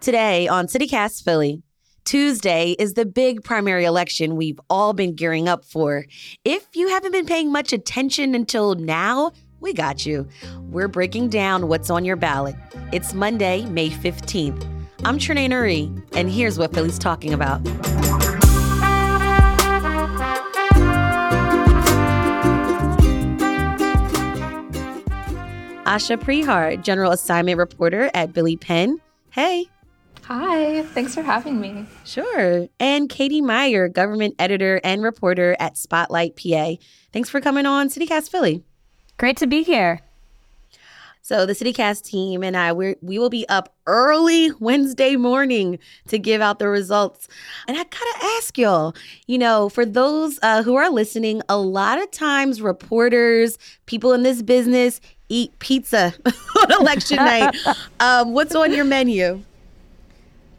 Today on CityCast Philly, Tuesday is the big primary election we've all been gearing up for. If you haven't been paying much attention until now, we got you. We're breaking down what's on your ballot. It's Monday, May 15th. I'm Trenae Nuri, and here's what Philly's talking about. Asha Prihar, General Assignment Reporter at Billy Penn. Hey. Hi, thanks for having me. Sure. And Katie Meyer, government editor and reporter at Spotlight PA. Thanks for coming on CityCast Philly. Great to be here. So the CityCast team and I, we we will be up early Wednesday morning to give out the results. And I gotta ask y'all, you know, for those uh, who are listening, a lot of times reporters, people in this business eat pizza on election night. Um, what's on your menu?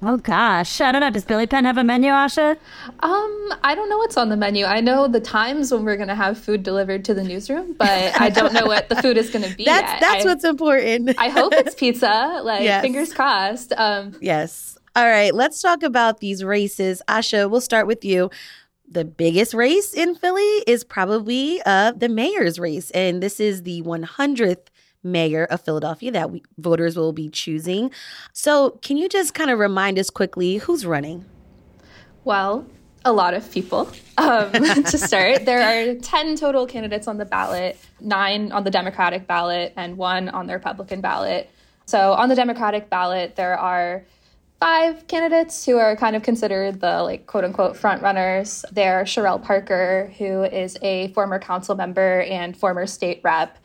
Oh gosh, I don't know. Does Billy Penn have a menu, Asha? Um, I don't know what's on the menu. I know the times when we're gonna have food delivered to the newsroom, but I don't know what the food is gonna be. That's that's I, what's important. I hope it's pizza. Like Yes. fingers crossed. Um, yes. All right, let's talk about these races. Asha, we'll start with you. The biggest race in Philly is probably uh, the mayor's race, and this is the 100th mayor of Philadelphia that we, voters will be choosing. So, can you just kind of remind us quickly who's running? well, a lot of people. Um, to start, there are ten total candidates on the ballot, nine on the Democratic ballot, and one on the Republican ballot. So on the Democratic ballot, there are five candidates who are kind of considered the like quote unquote front runners. They're Cherelle Parker, who is a former council member and former state rep,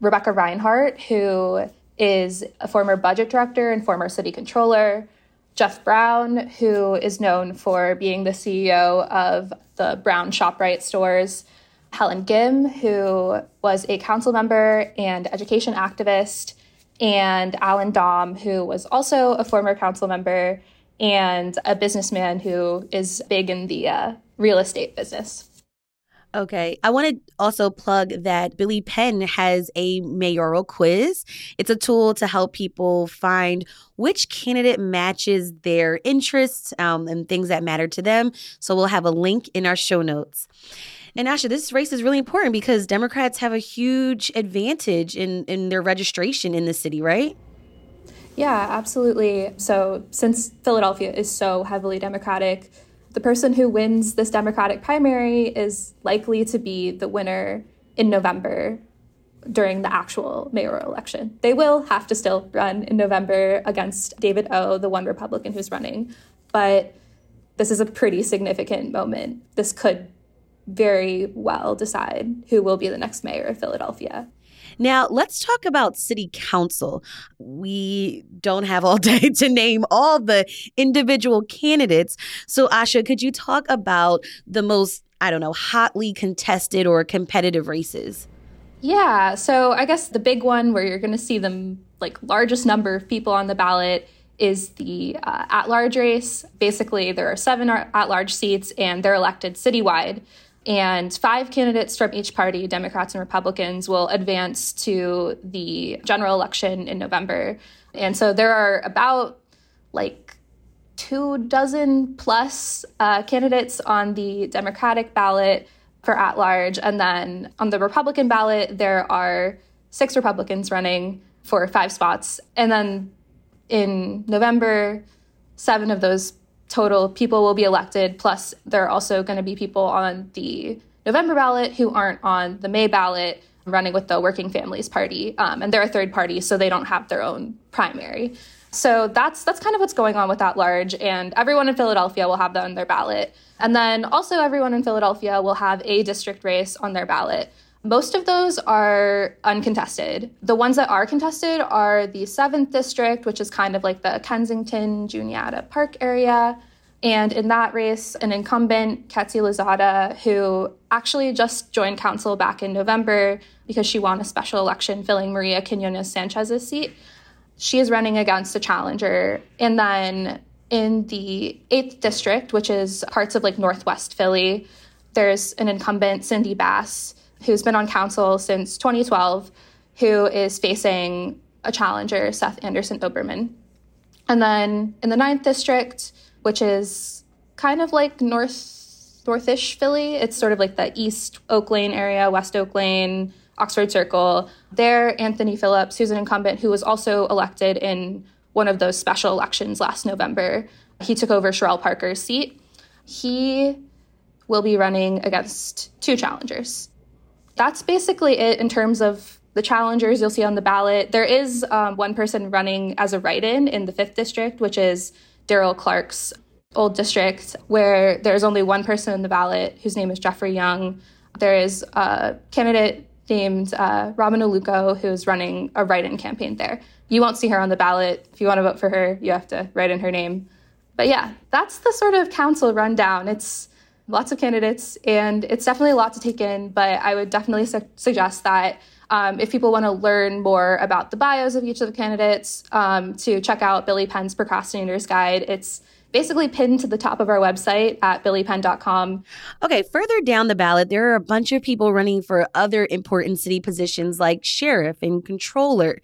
Rebecca Rhynhart, who is a former budget director and former city controller, Jeff Brown, who is known for being the CEO of the Brown ShopRite stores, Helen Gym, who was a council member and education activist, and Allan Domb, who was also a former council member and a businessman who is big in the uh, real estate business. Okay. I want to also plug that Billy Penn has a mayoral quiz. It's a tool to help people find which candidate matches their interests um, and things that matter to them. So we'll have a link in our show notes. And Asha, this race is really important because Democrats have a huge advantage in, in their registration in the city, right? Yeah, absolutely. So, since Philadelphia is so heavily Democratic, the person who wins this Democratic primary is likely to be the winner in November during the actual mayoral election. They will have to still run in November against David O, the one Republican who's running. But this is a pretty significant moment. This could very well decide who will be the next mayor of Philadelphia. Now, let's talk about city council. We don't have all day to name all the individual candidates. So, Asha, could you talk about the most, I don't know, hotly contested or competitive races? Yeah, so I guess the big one where you're going to see the like largest number of people on the ballot is the uh, at-large race. Basically, there are seven at-large seats, and they're elected citywide. And five candidates from each party, Democrats and Republicans, will advance to the general election in November. And so there are about like two dozen plus uh, candidates on the Democratic ballot for at large. And then on the Republican ballot, there are six Republicans running for five spots. And then in November, seven of those total people will be elected. Plus, there are also going to be people on the November ballot who aren't on the May ballot running with the Working Families Party. Um, and they're a third party, so they don't have their own primary. So that's that's kind of what's going on with at large, and everyone in Philadelphia will have that on their ballot. And then also everyone in Philadelphia will have a district race on their ballot. Most of those are uncontested. The ones that are contested are the 7th district, which is kind of like the Kensington, Juniata Park area. And in that race, an incumbent, Quetcy Lozada, who actually just joined council back in November because she won a special election filling Maria Quinones Sanchez's seat, she is running against a challenger. And then in the 8th district, which is parts of like Northwest Philly, there's an incumbent, Cindy Bass, who's been on council since 2012, who is facing a challenger, Seth Anderson Oberman. And then in the ninth district, which is kind of like north northish Philly, it's sort of like the East Oak Lane area, West Oak Lane, Oxford Circle. There, Anthony Phillips, who's an incumbent who was also elected in one of those special elections last November, he took over Cherelle Parker's seat. He will be running against two challengers. That's basically it in terms of the challengers you'll see on the ballot. There is um, one person running as a write in in the 5th district, which is Darrell Clarke's old district, where there's only one person in the ballot whose name is Jeffrey Young. There is a candidate named uh, Robin Oluko who's running a write in campaign there. You won't see her on the ballot. If you want to vote for her, you have to write in her name. But yeah, that's the sort of council rundown. It's lots of candidates, and it's definitely a lot to take in. But I would definitely su- suggest that um, if people want to learn more about the bios of each of the candidates, um, to check out Billy Penn's Procrastinator's Guide. It's basically pinned to the top of our website at billypenn.com. Okay, further down the ballot, there are a bunch of people running for other important city positions like sheriff and controller.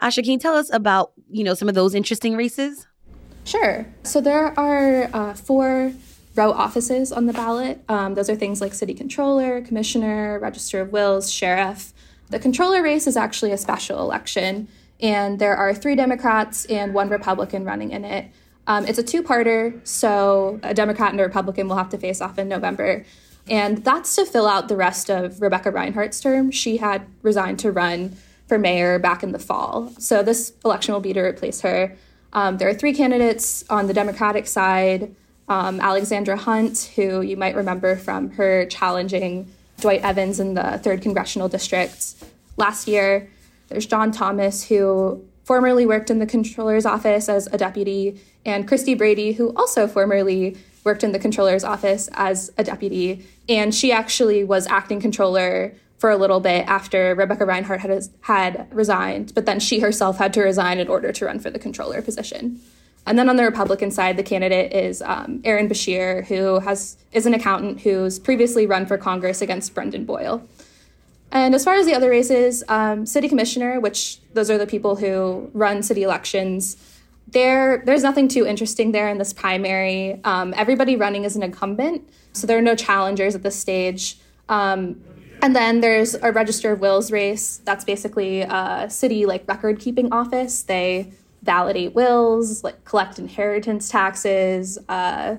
Asha, can you tell us about, you know, some of those interesting races? Sure. So there are uh, four row offices on the ballot. Um, those are things like city controller, commissioner, register of wills, sheriff. The controller race is actually a special election, and there are three Democrats and one Republican running in it. Um, it's a two parter, so a Democrat and a Republican will have to face off in November. And that's to fill out the rest of Rebecca Rhynhart's term. She had resigned to run for mayor back in the fall. So this election will be to replace her. Um, there are three candidates on the Democratic side um, Alexandra Hunt, who you might remember from her challenging Dwight Evans in the 3rd Congressional District last year. There's John Thomas, who formerly worked in the controller's office as a deputy, and Christy Brady, who also formerly worked in the controller's office as a deputy. And she actually was acting controller for a little bit after Rebecca Rhynhart had, had resigned, but then she herself had to resign in order to run for the controller position. And then on the Republican side, the candidate is um, Aaron Bashir, who has is an accountant who's previously run for Congress against Brendan Boyle. And as far as the other races, um, city commissioner, which those are the people who run city elections, there there's nothing too interesting there in this primary. Um, everybody running is an incumbent, so there are no challengers at this stage. Um, and then there's a register of wills race. That's basically a city like record keeping office. They validate wills, like collect inheritance taxes, uh,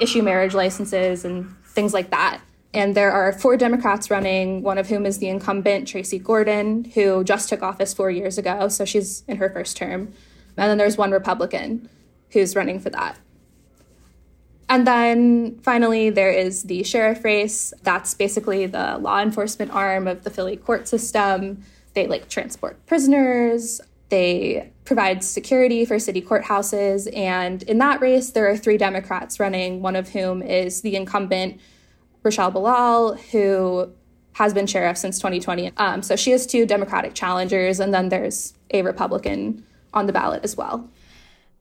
issue marriage licenses, and things like that. And there are four Democrats running, one of whom is the incumbent, Tracey Gordon, who just took office four years ago. So she's in her first term. And then there's one Republican who's running for that. And then finally, there is the sheriff race. That's basically the law enforcement arm of the Philly court system. They like transport prisoners, they provide security for city courthouses. And in that race, there are three Democrats running, one of whom is the incumbent Rochelle Bilal, who has been sheriff since 2020. Um, so she has two Democratic challengers, and then there's a Republican on the ballot as well.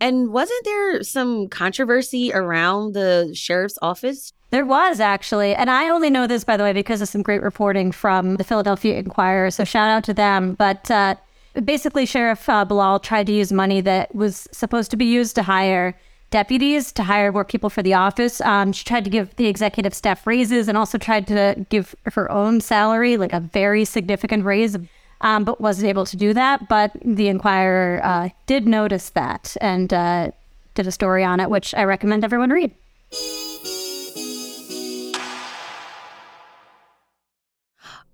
And wasn't there some controversy around the sheriff's office? There was actually. And I only know this, by the way, because of some great reporting from the Philadelphia Inquirer. So shout out to them. But uh, basically, Sheriff uh, Bilal tried to use money that was supposed to be used to hire deputies to hire more people for the office. Um, she tried to give the executive staff raises and also tried to give her own salary, like a very significant raise, um, but wasn't able to do that. But the Inquirer uh, did notice that and uh, did a story on it, which I recommend everyone read.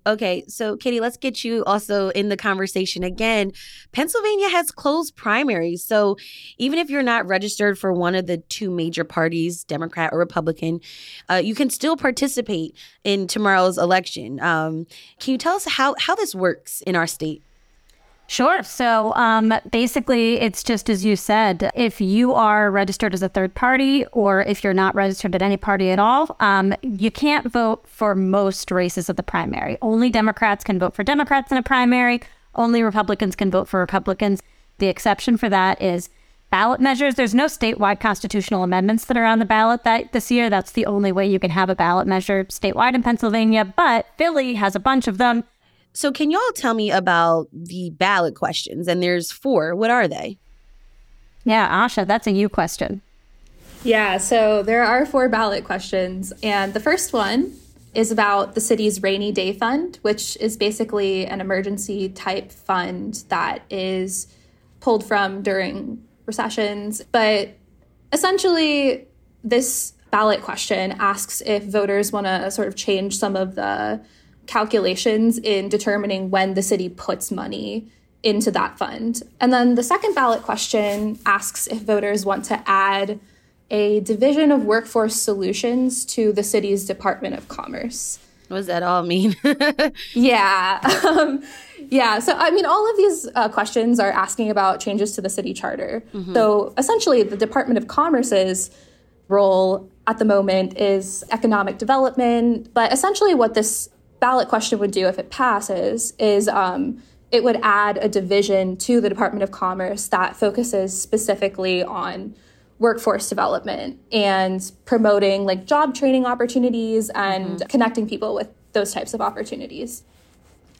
Okay, so Katie, let's get you also in the conversation again. Pennsylvania has closed primaries. So even if you're not registered for one of the two major parties, Democrat or Republican, uh, you can still participate in tomorrow's election. Um, can you tell us how, how this works in our state? Sure. So um, basically, it's just as you said. If you are registered as a third party, or if you're not registered at any party at all, um, you can't vote for most races of the primary. Only Democrats can vote for Democrats in a primary. Only Republicans can vote for Republicans. The exception for that is ballot measures. There's no statewide constitutional amendments that are on the ballot that this year. That's the only way you can have a ballot measure statewide in Pennsylvania. But Philly has a bunch of them. So, can y'all tell me about the ballot questions? And there's four. What are they? Yeah, Asha, that's a you question. Yeah, so there are four ballot questions. And the first one is about the city's rainy day fund, which is basically an emergency type fund that is pulled from during recessions. But essentially, this ballot question asks if voters want to sort of change some of the calculations in determining when the city puts money into that fund. And then the second ballot question asks if voters want to add a division of workforce solutions to the city's Department of Commerce. What does that all mean? yeah. Um, yeah. So, I mean, all of these uh, questions are asking about changes to the city charter. Mm-hmm. So, essentially, the Department of Commerce's role at the moment is economic development. But essentially, what this ballot question would do if it passes is um, it would add a division to the Department of Commerce that focuses specifically on workforce development and promoting like job training opportunities and mm-hmm. connecting people with those types of opportunities.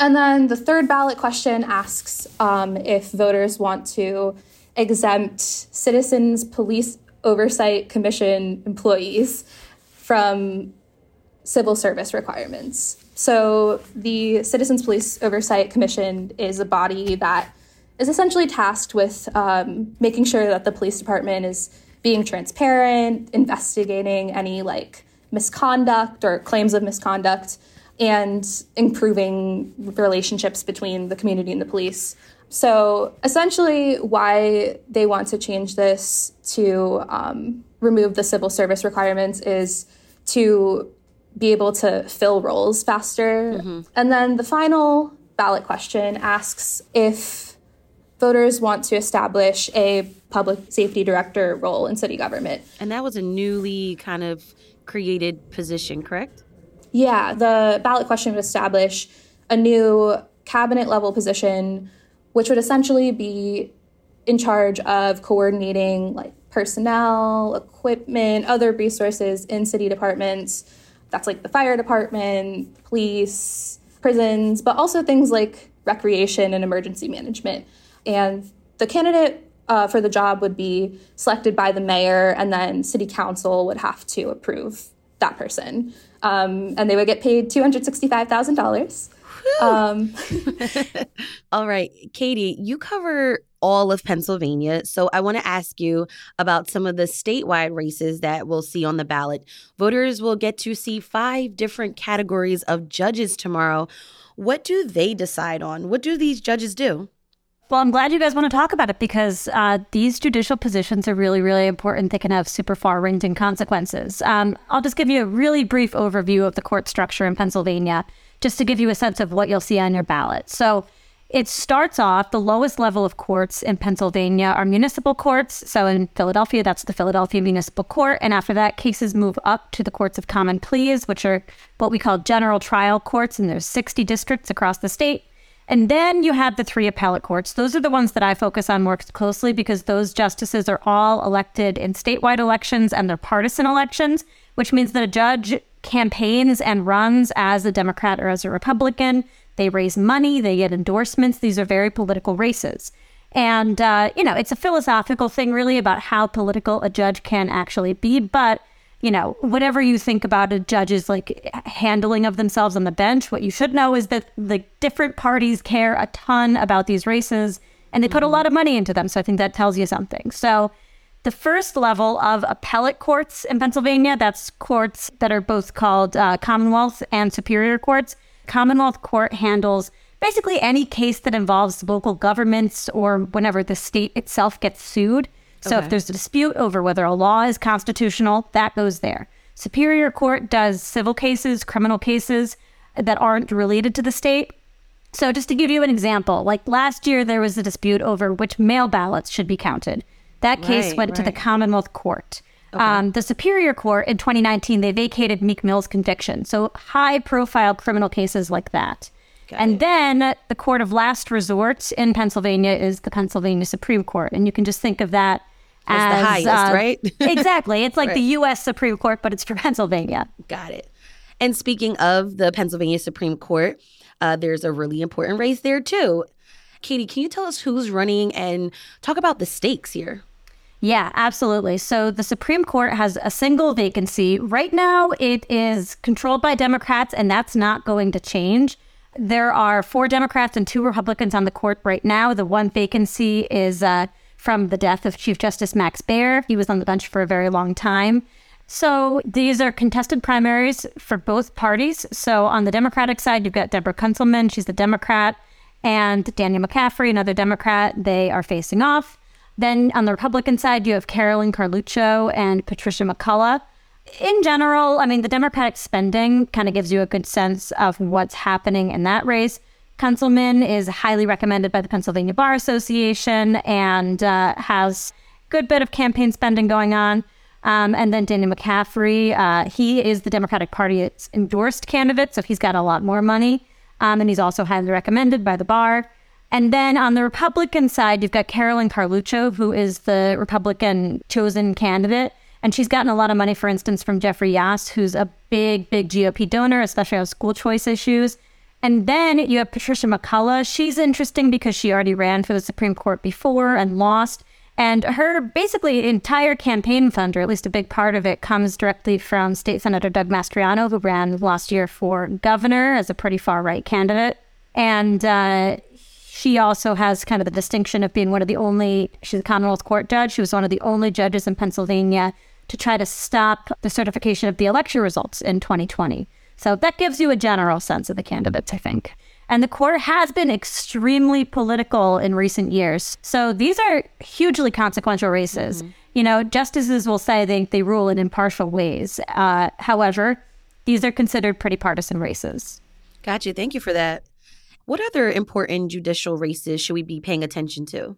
And then the third ballot question asks um, if voters want to exempt citizens police oversight commission employees from civil service requirements. So, the Citizens Police Oversight Commission is a body that is essentially tasked with um, making sure that the police department is being transparent, investigating any like misconduct or claims of misconduct, and improving relationships between the community and the police. So essentially, why they want to change this to um, remove the civil service requirements is to be able to fill roles faster. Mm-hmm. And then the final ballot question asks if voters want to establish a public safety director role in city government. And that was a newly kind of created position, correct? Yeah, the ballot question would establish a new cabinet level position, which would essentially be in charge of coordinating like personnel, equipment, other resources in city departments. That's like the fire department, police, prisons, but also things like recreation and emergency management. And the candidate uh, for the job would be selected by the mayor, and then city council would have to approve that person. Um, and they would get paid $265,000. Um, all right, Katie, you cover all of Pennsylvania. So I want to ask you about some of the statewide races that we'll see on the ballot. Voters will get to see five different categories of judges tomorrow. What do they decide on? What do these judges do? Well, I'm glad you guys want to talk about it because uh, these judicial positions are really, really important. They can have super far ranging consequences. Um, I'll just give you a really brief overview of the court structure in Pennsylvania, just to give you a sense of what you'll see on your ballot. So it starts off the lowest level of courts in Pennsylvania are municipal courts. So in Philadelphia, that's the Philadelphia Municipal Court. And after that, cases move up to the courts of common pleas, which are what we call general trial courts. And there's 60 districts across the state. And then you have the three appellate courts. Those are the ones that I focus on more closely because those justices are all elected in statewide elections and they're partisan elections, which means that a judge campaigns and runs as a Democrat or as a Republican. They raise money, they get endorsements. These are very political races. And, uh, you know, it's a philosophical thing really about how political a judge can actually be. But you know, whatever you think about a judge's like handling of themselves on the bench, what you should know is that the different parties care a ton about these races and they put mm-hmm. a lot of money into them. So I think that tells you something. So the first level of appellate courts in Pennsylvania, that's courts that are both called uh, Commonwealth and Superior Courts. Commonwealth Court handles basically any case that involves local governments or whenever the state itself gets sued. So okay. if there's a dispute over whether a law is constitutional, that goes there. Superior Court does civil cases, criminal cases that aren't related to the state. So just to give you an example, like last year there was a dispute over which mail ballots should be counted. That case right, went right. to the Commonwealth Court. Okay. Um, the Superior Court in 2019 they vacated Meek Mill's conviction. So high profile criminal cases like that. Got and it. then the court of last resort in Pennsylvania is the Pennsylvania Supreme Court. And you can just think of that as, as the highest, uh, right? exactly. It's like right. the U.S. Supreme Court, but it's for Pennsylvania. Got it. And speaking of the Pennsylvania Supreme Court, uh, there's a really important race there too. Katie, can you tell us who's running and talk about the stakes here? Yeah, absolutely. So the Supreme Court has a single vacancy. Right now, it is controlled by Democrats, and that's not going to change. There are four Democrats and two Republicans on the court right now. The one vacancy is uh, from the death of Chief Justice Max Baer. He was on the bench for a very long time. So these are contested primaries for both parties. So on the Democratic side, you've got Deborah Kunselman, she's the Democrat, and Daniel McCaffery, another Democrat. They are facing off. Then on the Republican side, you have Carolyn Carluccio and Patricia McCullough. In general, I mean, the Democratic spending kind of gives you a good sense of what's happening in that race. Kunselman is highly recommended by the Pennsylvania Bar Association and uh, has a good bit of campaign spending going on. Um, and then Danny McCaffery, uh, he is the Democratic Party's endorsed candidate, so he's got a lot more money. Um, and he's also highly recommended by the bar. And then on the Republican side, you've got Carolyn Carluccio, who is the Republican chosen candidate. And she's gotten a lot of money, for instance, from Jeffrey Yass, who's a big, big GOP donor, especially on school choice issues. And then you have Patricia McCullough. She's interesting because she already ran for the Supreme Court before and lost. And her basically entire campaign fund, or at least a big part of it, comes directly from State Senator Doug Mastriano, who ran last year for governor as a pretty far right candidate. And uh, she also has kind of the distinction of being one of the only, she's a Commonwealth Court judge. She was one of the only judges in Pennsylvania to try to stop the certification of the election results in 2020. So that gives you a general sense of the candidates, I think. And the court has been extremely political in recent years. So these are hugely consequential races. Mm-hmm. You know, justices will say they, they rule in impartial ways. Uh, however, these are considered pretty partisan races. Gotcha. Thank you for that. What other important judicial races should we be paying attention to?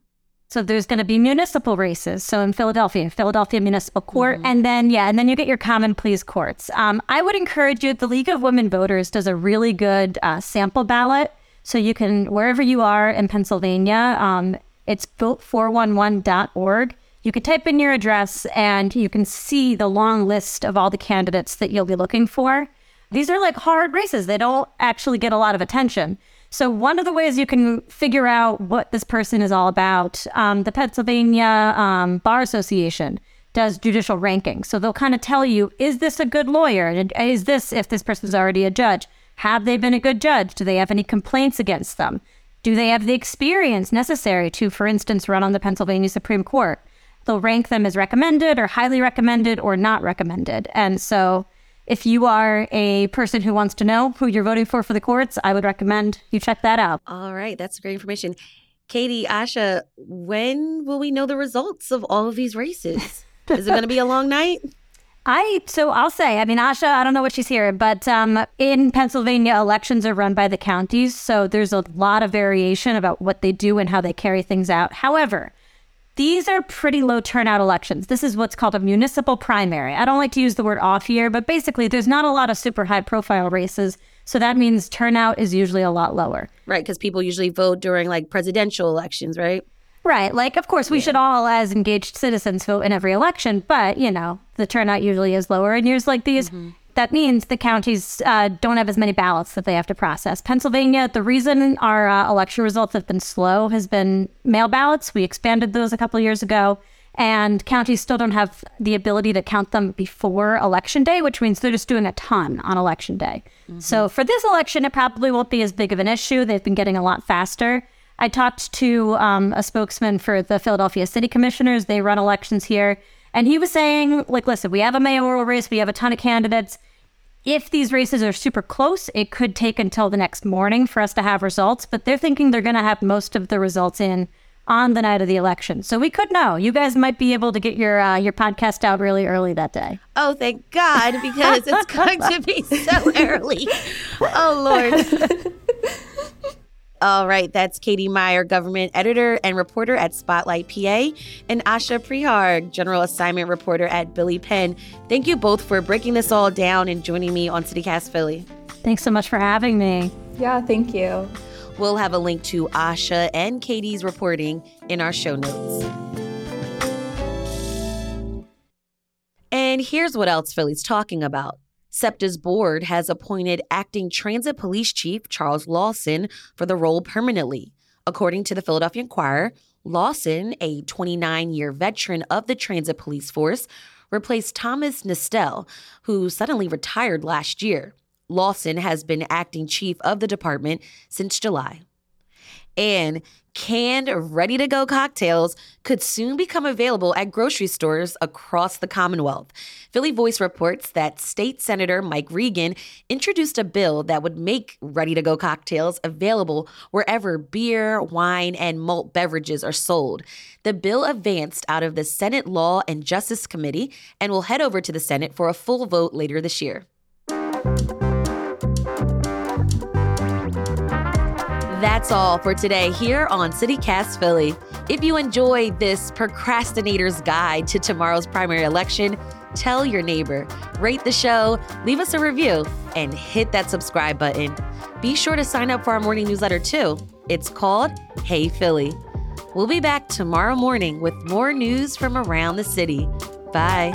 So there's going to be municipal races. So in Philadelphia, Philadelphia Municipal Court, mm-hmm. and then yeah, and then you get your common pleas courts. Um, I would encourage you. The League of Women Voters does a really good uh, sample ballot, so you can wherever you are in Pennsylvania. Um, it's vote411.org. You can type in your address, and you can see the long list of all the candidates that you'll be looking for. These are like hard races. They don't actually get a lot of attention. So, one of the ways you can figure out what this person is all about, um, the Pennsylvania um, Bar Association does judicial ranking. So, they'll kind of tell you is this a good lawyer? Is this, if this person's already a judge, have they been a good judge? Do they have any complaints against them? Do they have the experience necessary to, for instance, run on the Pennsylvania Supreme Court? They'll rank them as recommended or highly recommended or not recommended. And so, if you are a person who wants to know who you're voting for for the courts, I would recommend you check that out. All right, that's great information. Katie, Asha, when will we know the results of all of these races? Is it going to be a long night? I so I'll say. I mean, Asha, I don't know what she's hearing, but um, in Pennsylvania, elections are run by the counties, so there's a lot of variation about what they do and how they carry things out. However, these are pretty low turnout elections. This is what's called a municipal primary. I don't like to use the word off year, but basically, there's not a lot of super high profile races. So that means turnout is usually a lot lower. Right. Because people usually vote during like presidential elections, right? Right. Like, of course, we yeah. should all, as engaged citizens, vote in every election, but, you know, the turnout usually is lower. In years like these, mm-hmm that means the counties uh, don't have as many ballots that they have to process. Pennsylvania, the reason our uh, election results have been slow has been mail ballots. We expanded those a couple years ago, and counties still don't have the ability to count them before election day, which means they're just doing a ton on election day. Mm-hmm. So for this election, it probably won't be as big of an issue. They've been getting a lot faster. I talked to um, a spokesman for the Philadelphia City Commissioners. They run elections here. And he was saying, like, listen, we have a mayoral race, we have a ton of candidates. If these races are super close, it could take until the next morning for us to have results, but they're thinking they're going to have most of the results in on the night of the election. So we could know. You guys might be able to get your uh, your podcast out really early that day. Oh, thank God, because it's going to be so early. Oh Lord. All right, that's Katie Meyer, government editor and reporter at Spotlight PA, and Asha Prihar, general assignment reporter at Billy Penn. Thank you both for breaking this all down and joining me on CityCast Philly. Thanks so much for having me. Yeah, thank you. We'll have a link to Asha and Katie's reporting in our show notes. And here's what else Philly's talking about. SEPTA's board has appointed acting transit police chief Charles Lawson for the role permanently. According to the Philadelphia Inquirer, Lawson, a 29 year veteran of the transit police force, replaced Thomas Nestel, who suddenly retired last year. Lawson has been acting chief of the department since July. And canned, ready to go cocktails could soon become available at grocery stores across the Commonwealth. Philly Voice reports that State Senator Mike Regan introduced a bill that would make ready to go cocktails available wherever beer, wine, and malt beverages are sold. The bill advanced out of the Senate Law and Justice Committee and will head over to the Senate for a full vote later this year. That's all for today here on CityCast Philly. If you enjoy this procrastinator's guide to tomorrow's primary election, tell your neighbor, rate the show, leave us a review, and hit that subscribe button. Be sure to sign up for our morning newsletter too. It's called Hey Philly. We'll be back tomorrow morning with more news from around the city. Bye.